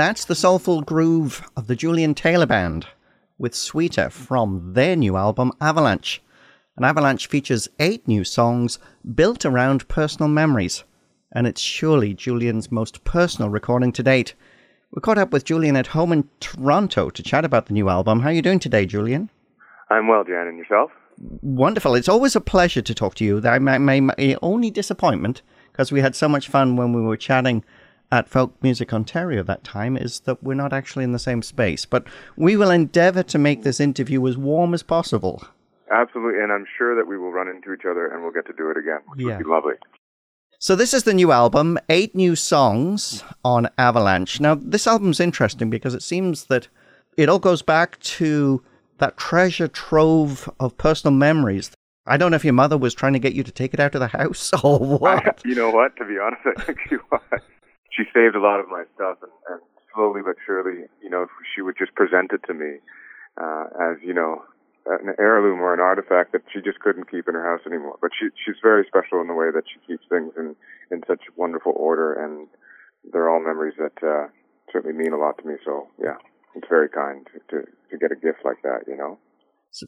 That's the soulful groove of the Julian Taylor Band with Sweeter from their new album Avalanche. And Avalanche features eight new songs built around personal memories. And it's surely Julian's most personal recording to date. We caught up with Julian at home in Toronto to chat about the new album. How are you doing today, Julian? I'm well, Jan, and yourself? Wonderful. It's always a pleasure to talk to you. My, my, my only disappointment, because we had so much fun when we were chatting at Folk Music Ontario that time, is that we're not actually in the same space. But we will endeavor to make this interview as warm as possible. Absolutely, and I'm sure that we will run into each other and we'll get to do it again, which Yeah. would be lovely. So this is the new album, eight new songs on Avalanche. Now, this album's interesting because it seems that it all goes back to that treasure trove of personal memories. I don't know if your mother was trying to get you to take it out of the house or what. you know what? To be honest, I think she was. She saved a lot of my stuff, and, and slowly but surely, you know, she would just present it to me uh, as, you know, an heirloom or an artifact that she just couldn't keep in her house anymore. But she she's very special in the way that she keeps things in in such wonderful order, and they're all memories that uh, certainly mean a lot to me. So yeah, it's very kind to to, get a gift like that. You know.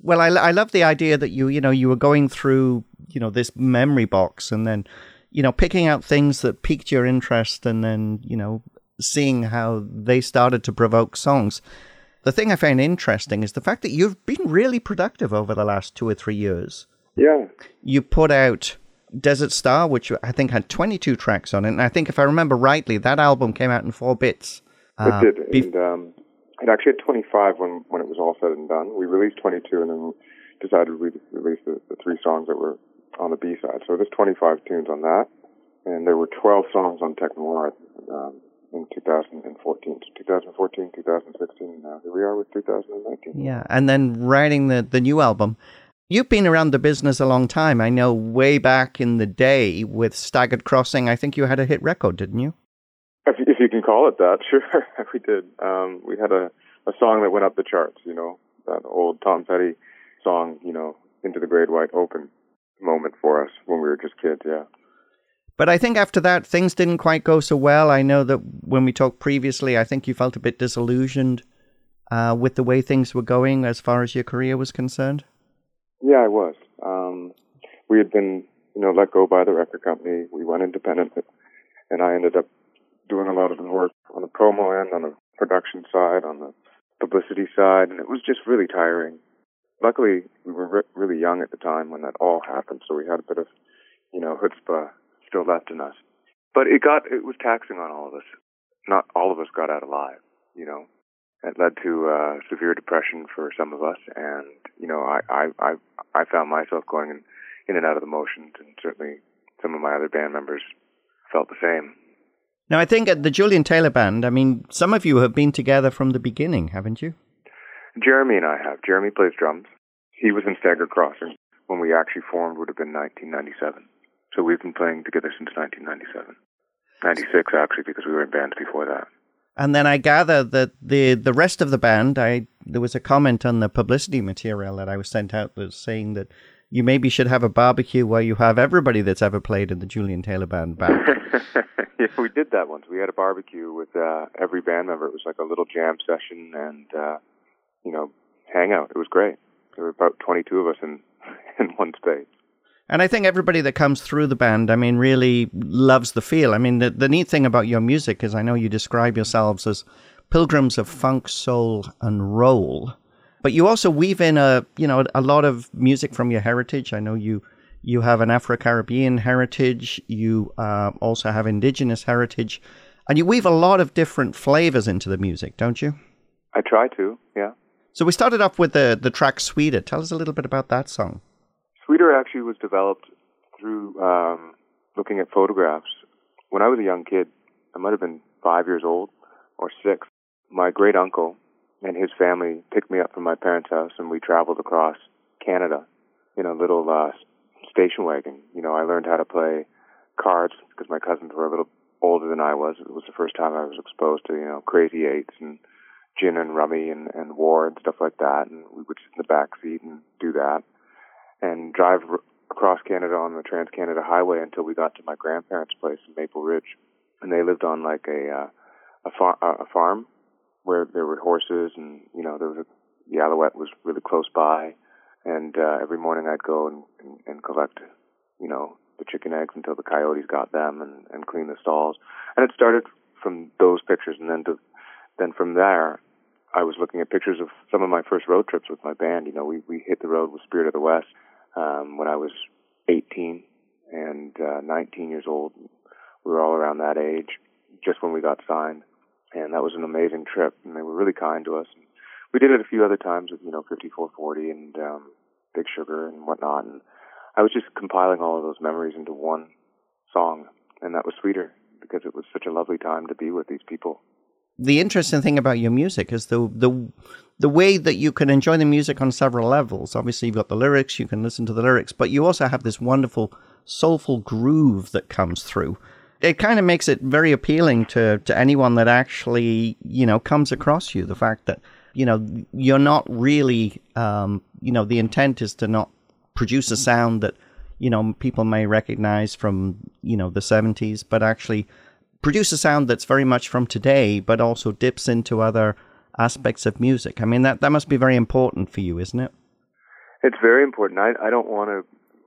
Well, I, I love the idea that you, you know, you were going through, you know, this memory box and then, you know, picking out things that piqued your interest and then, you know, seeing how they started to provoke songs. The thing I find interesting is the fact that you've been really productive over the last two or three years. Yeah. You put out Desert Star, which I think had 22 tracks on it. And I think if I remember rightly, that album came out in four bits. Uh, it did, bef- and um, it actually had 25 when when it was all said and done. We released 22, and then decided we'd release the, the three songs that were on the B side. So there's 25 tunes on that, and there were 12 songs on Tech Noir um, in 2014. So 2014, 2016, now here we are with 2019. Yeah, and then writing the the new album. You've been around the business a long time. I know way back in the day with Staggered Crossing, I think you had a hit record, didn't you? If, if you can call it that, sure, we did. Um, we had a, a song that went up the charts, you know, that old Tom Petty song, you know, Into the Great Wide Open moment for us when we were just kids, yeah. But I think after that, things didn't quite go so well. I know that when we talked previously, I think you felt a bit disillusioned uh, with the way things were going as far as your career was concerned. Yeah, I was. Um, we had been, you know, let go by the record company. We went independent, and I ended up doing a lot of the work on the promo end, on the production side, on the publicity side, and it was just really tiring. Luckily, we were re- really young at the time when that all happened, so we had a bit of, you know, chutzpah still left in us. But it got, it was taxing on all of us. Not all of us got out alive, you know. It led to uh, severe depression for some of us, and you know, I I I, I found myself going in, in and out of the motions, and certainly some of my other band members felt the same. Now, I think at the Julian Taylor Band, I mean, some of you have been together from the beginning, haven't you? Jeremy and I have. Jeremy plays drums. He was in Staggered Crossing when we actually formed. Would have been 1997. So we've been playing together since 1997. 96 actually, because we were in bands before that. And then I gather that the the rest of the band, I there was a comment on the publicity material that I was sent out that was saying that you maybe should have a barbecue where you have everybody that's ever played in the Julian Taylor Band back. yeah, we did that once. We had a barbecue with uh, every band member. It was like a little jam session and uh, you know hangout. It was great. There were about 22 of us in in one space. And I think everybody that comes through the band, I mean, really loves the feel. I mean, the, the neat thing about your music is I know you describe yourselves as pilgrims of funk, soul, and roll. But you also weave in a, you know, a lot of music from your heritage. I know you you have an Afro Caribbean heritage, you uh, also have indigenous heritage, and you weave a lot of different flavors into the music, don't you? I try to, yeah. So we started off with the, the track Sweeter. Tell us a little bit about that song. Sweeter actually was developed through um, looking at photographs. When I was a young kid, I might have been five years old or six, my great uncle and his family picked me up from my parents' house and we traveled across Canada in a little uh, station wagon. You know, I learned how to play cards because my cousins were a little older than I was. It was the first time I was exposed to, you know, crazy eights and gin and rummy and, and war and stuff like that. And we would sit in the back seat and do that and drive r- across Canada on the Trans Canada Highway until we got to my grandparents' place in Maple Ridge. And they lived on like a, uh, a, far- a farm where there were horses and, you know, there was a, the Alouette was really close by and uh, every morning I'd go and, and, and collect, you know, the chicken eggs until the coyotes got them and, and clean the stalls. And it started from those pictures, and then to, then from there, I was looking at pictures of some of my first road trips with my band. You know, we we hit the road with Spirit of the West um, when I was 18 and uh, 19 years old. We were all around that age, just when we got signed, and that was an amazing trip. And they were really kind to us. We did it a few other times with you know 5440 and um, Big Sugar and whatnot. And I was just compiling all of those memories into one song, and that was sweeter because it was such a lovely time to be with these people. The interesting thing about your music is the the the way that you can enjoy the music on several levels. Obviously, you've got the lyrics; you can listen to the lyrics, but you also have this wonderful soulful groove that comes through. It kind of makes it very appealing to to anyone that actually you know comes across you. The fact that you know you're not really um, you know the intent is to not produce a sound that you know people may recognize from you know the 70s but actually produce a sound that's very much from today but also dips into other aspects of music. I mean that that must be very important for you isn't it? It's very important. I i don't want to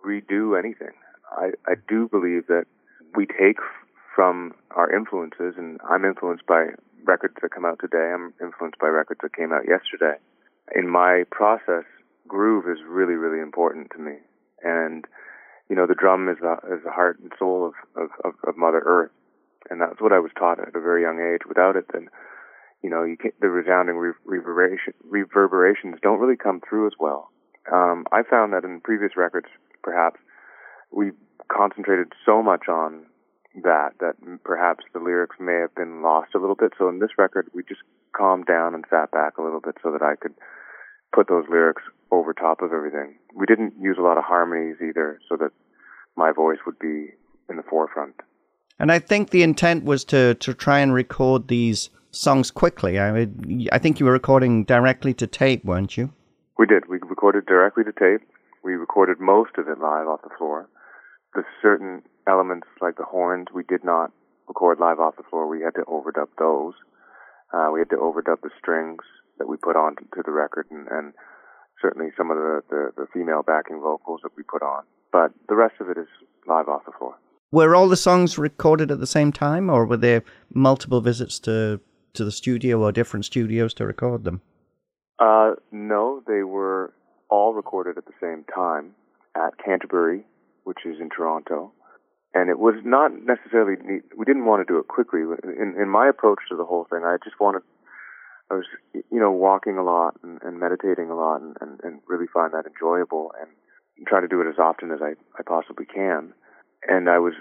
redo anything. I i do believe that we take from our influences and i'm influenced by records that come out today. I'm influenced by records that came out yesterday. In my process groove is really, really important to me. And, you know, the drum is the, is the heart and soul of, of, of, of Mother Earth. And that's what I was taught at a very young age. Without it, then, you know, you the resounding reverberation, reverberations don't really come through as well. Um, I found that in previous records, perhaps, we concentrated so much on that that perhaps the lyrics may have been lost a little bit. So in this record, we just calmed down and sat back a little bit so that I could put those lyrics over top of everything. We didn't use a lot of harmonies either, so that my voice would be in the forefront. And I think the intent was to to try and record these songs quickly. I I think you were recording directly to tape, weren't you? We did. We recorded directly to tape. We recorded most of it live off the floor. The certain elements like the horns we did not record live off the floor. We had to overdub those. Uh, we had to overdub the strings that we put on to the record and, and certainly some of the, the, the female backing vocals that we put on. But the rest of it is live off the floor. Were all the songs recorded at the same time, or were there multiple visits to, to the studio or different studios to record them? Uh, no, they were all recorded at the same time at Canterbury, which is in Toronto. And it was not necessarily. We didn't want to do it quickly. In, in my approach to the whole thing, I just wanted I was, you know, walking a lot and, and meditating a lot and, and, and really find that enjoyable and try to do it as often as I, I possibly can. And I was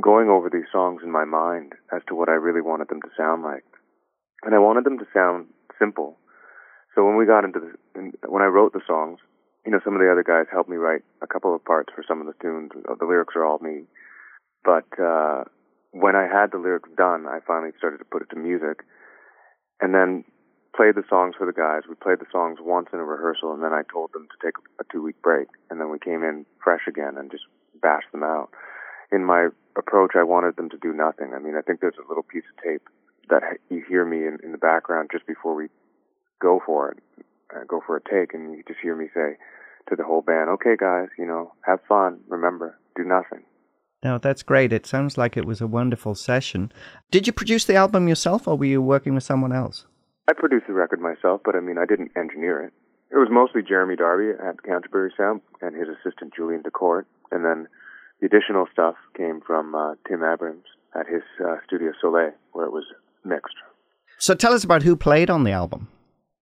going over these songs in my mind as to what I really wanted them to sound like. And I wanted them to sound simple. So when we got into the, when I wrote the songs, you know, some of the other guys helped me write a couple of parts for some of the tunes. The lyrics are all me. But, uh, when I had the lyrics done, I finally started to put it to music. And then played the songs for the guys. We played the songs once in a rehearsal, and then I told them to take a two week break, and then we came in fresh again and just bashed them out. In my approach, I wanted them to do nothing. I mean, I think there's a little piece of tape that you hear me in, in the background just before we go for it, uh, go for a take, and you just hear me say to the whole band, "Okay, guys, you know, have fun. Remember, do nothing." No, that's great. It sounds like it was a wonderful session. Did you produce the album yourself, or were you working with someone else? I produced the record myself, but I mean, I didn't engineer it. It was mostly Jeremy Darby at Canterbury Sound and his assistant Julian DeCourt, and then the additional stuff came from uh, Tim Abrams at his uh, Studio Soleil, where it was mixed. So tell us about who played on the album.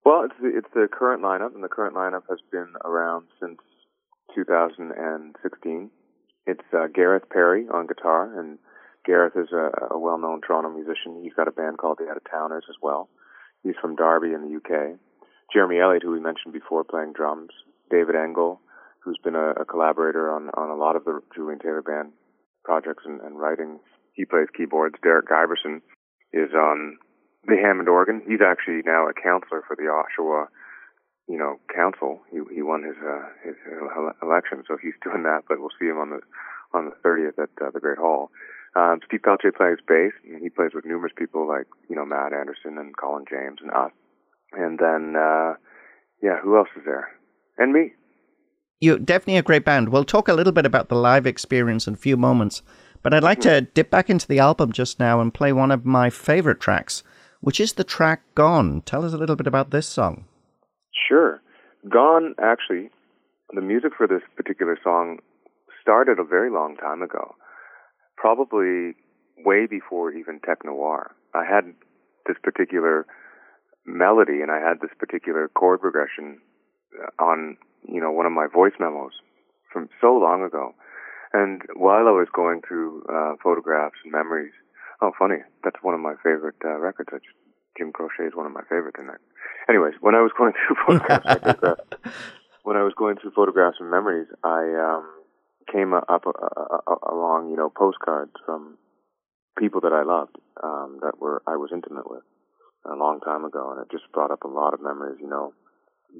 Well, it's the, it's the current lineup, and the current lineup has been around since 2016. It's uh, Gareth Perry on guitar, and Gareth is a, a well-known Toronto musician. He's got a band called the Out of Towners as well. He's from Derby in the UK. Jeremy Elliott, who we mentioned before, playing drums. David Engel, who's been a, a collaborator on, on a lot of the Julian Taylor Band projects and, and writing. He plays keyboards. Derek Giberson is on the Hammond organ. He's actually now a counselor for the Oshawa, you know, council. He he won his uh, his election, so he's doing that. But we'll see him on the on the 30th at uh, the Great Hall. Um, Steve Peltier plays bass, and he plays with numerous people like you know Matt Andersen and Colin James and us. And then, uh, yeah, who else is there? And me. You're definitely a great band. We'll talk a little bit about the live experience in a few moments, but I'd like to dip back into the album just now and play one of my favorite tracks, which is the track Gone. Tell us a little bit about this song. Sure. Gone, actually, the music for this particular song started a very long time ago, probably way before even Tech Noir. I had this particular melody and I had this particular chord progression uh, on you know, one of my voice memos from so long ago. And while I was going through uh, photographs and memories, oh, funny, that's one of my favorite uh, records. That's, Jim Croce is one of my favorites. And anyways, when I was going through photographs, when I was going through photographs and memories, I um, came up uh, uh, uh, along, you know, postcards from people that I loved um, that were I was intimate with a long time ago, and it just brought up a lot of memories, you know,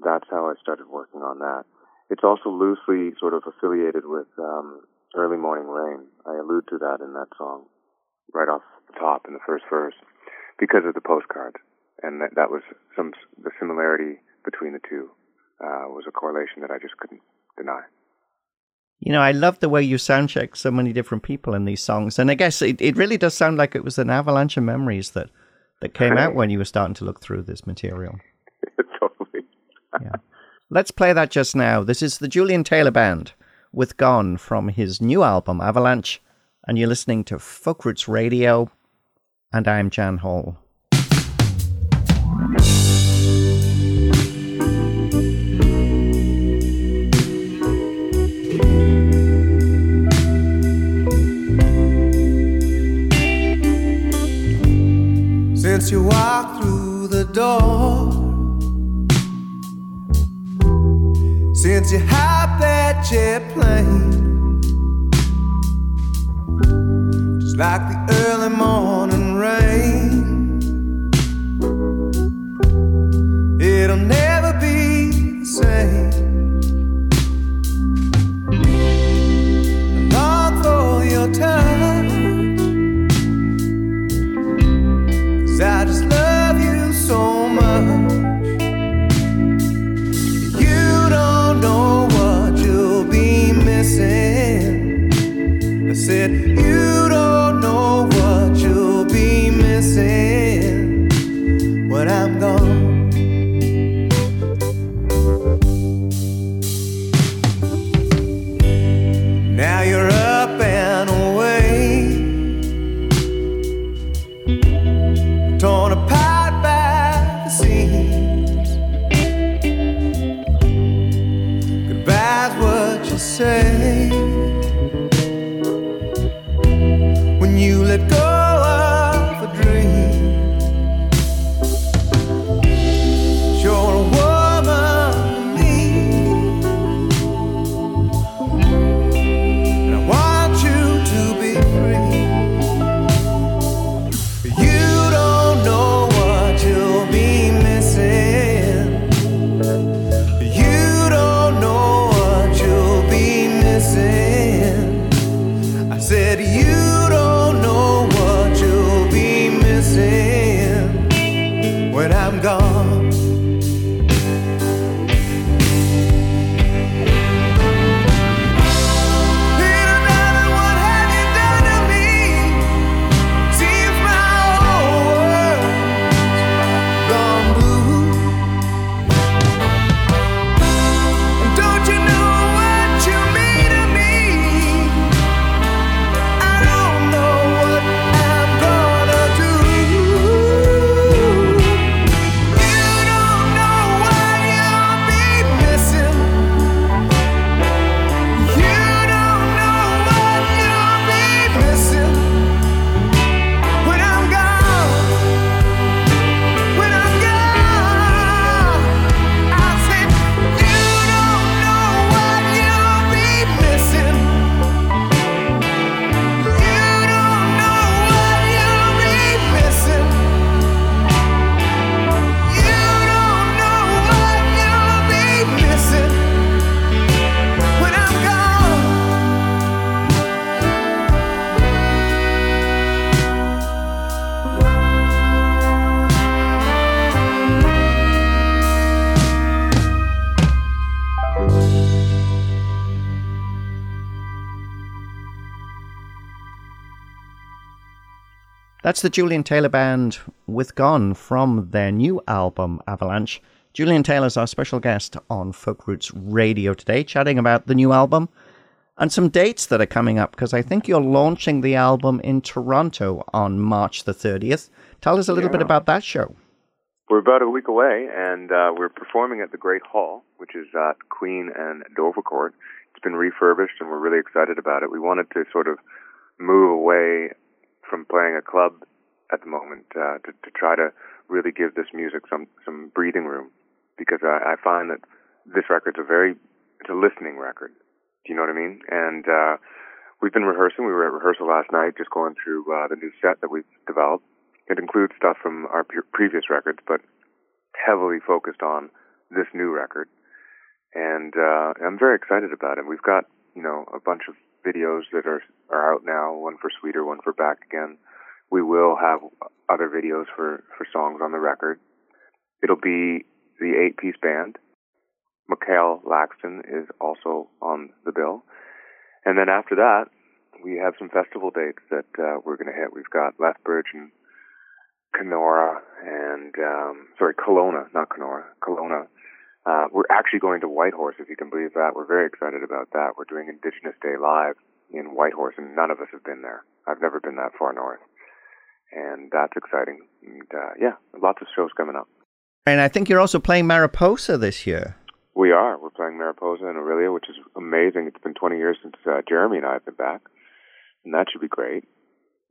that's how I started working on that. It's also loosely sort of affiliated with um, Early Morning Rain. I allude to that in that song right off the top in the first verse because of the postcards. And that, that was some, the similarity between the two uh, was a correlation that I just couldn't deny. You know, I love the way you soundcheck so many different people in these songs. And I guess it, it really does sound like it was an avalanche of memories that, that came out when you were starting to look through this material. Let's play that just now. This is the Julian Taylor Band with Gone from his new album, Avalanche. And you're listening to Folk Roots Radio. And I'm Jan Hall. Since you walked through the door since you hopped that jet plane. Just like the early morning rain, when I'm gone. That's the Julian Taylor Band with Gone from their new album, Avalanche. Julian Taylor's our special guest on Folk Roots Radio today, chatting about the new album and some dates that are coming up because I think you're launching the album in Toronto on March the 30th. Tell us a little Yeah. bit about that show. We're about a week away, and uh, we're performing at the Great Hall, which is at Queen and Dovercourt. It's been refurbished, and we're really excited about it. We wanted to sort of move away from playing a club at the moment uh, to, to try to really give this music some some breathing room, because I, I find that this record's a very it's a listening record. Do you know what I mean? And uh, we've been rehearsing. We were at rehearsal last night, just going through uh, the new set that we've developed. It includes stuff from our pre- previous records, but heavily focused on this new record. And uh, I'm very excited about it. We've got you know a bunch of videos that are are out now. One for Sweeter, one for Back Again. We will have other videos for for songs on the record. It'll be the eight piece band. Mikhail Laxton is also on the bill. And then after that, we have some festival dates that uh, we're going to hit. We've got Lethbridge and Kenora and um, sorry, Kelowna, not Kenora, Kelowna. Uh, we're actually going to Whitehorse, if you can believe that. We're very excited about that. We're doing Indigenous Day live in Whitehorse, and none of us have been there. I've never been that far north, and that's exciting. And uh, yeah, lots of shows coming up. And I think you're also playing Mariposa this year. We are. We're playing Mariposa and Orillia, which is amazing. It's been 20 years since uh, Jeremy and I have been back, and that should be great.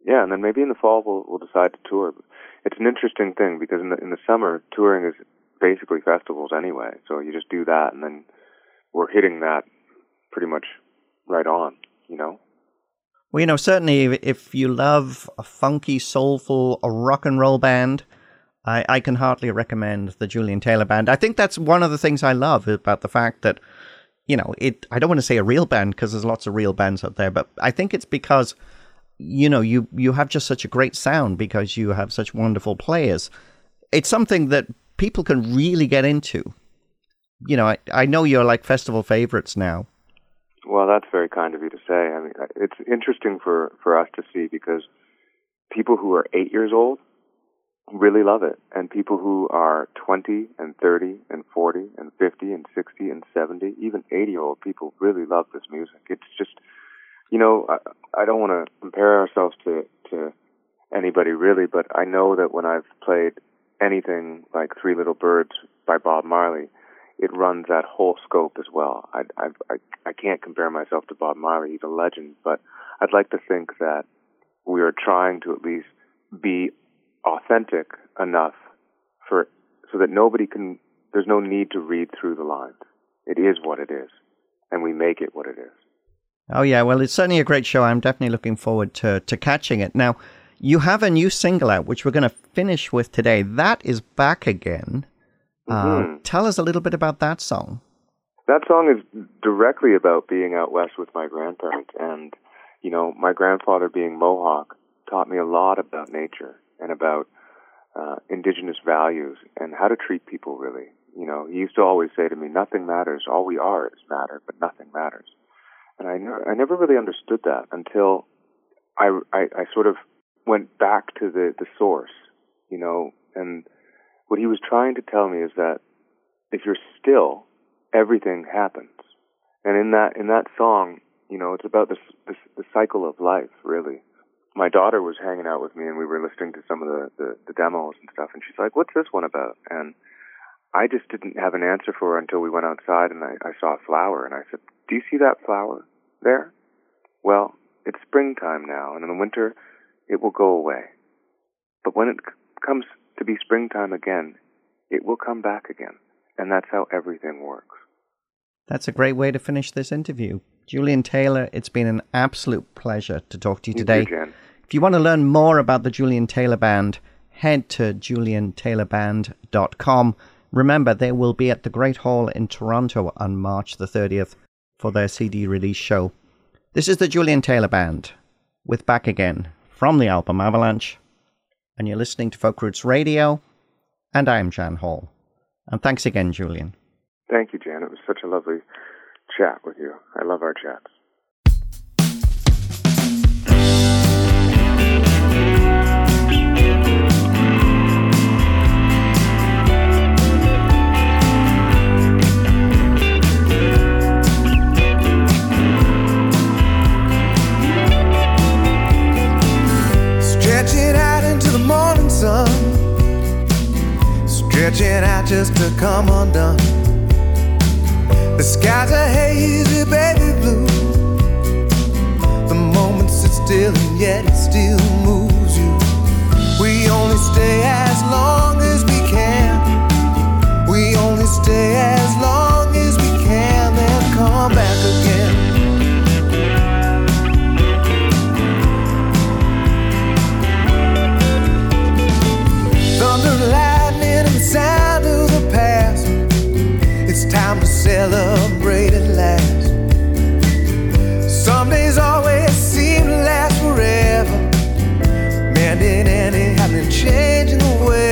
Yeah, and then maybe in the fall we'll we'll decide to tour. It's an interesting thing because in the in the summer touring is basically festivals anyway. So you just do that, and then we're hitting that pretty much right on. You know. Well, you know, certainly if- you love a funky, soulful, a rock and roll band, I, I can hardly recommend the Julian Taylor Band. I think that's one of the things I love about the fact that, you know, it. I don't want to say a real band because there's lots of real bands out there, but I think it's because, you know, you you have just such a great sound because you have such wonderful players. It's something that people can really get into. You know, I, I know you're like festival favorites now. Well, that's very kind of you to say. I mean, it's interesting for for us to see because people who are eight years old really love it, and people who are twenty and thirty and forty and fifty and sixty and seventy, even eighty year old people really love this music. It's just, you know, I, I don't want to compare ourselves to to anybody really, but I know that when I've played anything like Three Little Birds by Bob Marley, it runs that whole scope as well. I, I, I, I can't compare myself to Bob Marley; he's a legend. But I'd like to think that we are trying to at least be authentic enough for so that nobody can. There's no need to read through the lines. It is what it is, and we make it what it is. Oh yeah, well it's certainly a great show. I'm definitely looking forward to to catching it. Now, you have a new single out which we're going to finish with today. That is back again. Uh, Mhm. tell us a little bit about that song. That song is directly about being out west with my grandparents, and you know, my grandfather being Mohawk taught me a lot about nature and about uh, indigenous values and how to treat people. Really, you know, he used to always say to me, "Nothing matters. All we are is matter, but nothing matters." And I, ne- I never really understood that until I, I, I sort of went back to the, the source, you know, and what he was trying to tell me is that if you're still, everything happens. And in that in that song, you know, it's about this, this the cycle of life, really. My daughter was hanging out with me, and we were listening to some of the, the the demos and stuff, and she's like, "What's this one about?" And I just didn't have an answer for her until we went outside, and I, I saw a flower, and I said, "Do you see that flower there? Well, it's springtime now, and in the winter, it will go away. But when it comes to be springtime again, it will come back again. And that's how everything works. That's a great way to finish this interview. Julian Taylor, it's been an absolute pleasure to talk to you You today. too, If you want to learn more about the Julian Taylor Band, head to juliantaylorband.com. Remember, they will be at the Great Hall in Toronto on March the 30th for their CD release show. This is the Julian Taylor Band with Back Again from the album Avalanche. And you're listening to Folk Roots Radio, and I'm Jan Hall. And thanks again, Julian. Thank you, Jan. It was such a lovely chat with you. I love our chats. Stretching out just to come undone. The skies are hazy, baby blue. The moment sits still, and yet it still moves you. We only stay as long as we can. We only stay as long as we can, then come back again. Sound of the past. It's time to celebrate at last. Some days always seem to last forever. Mending any happening, changing the weather.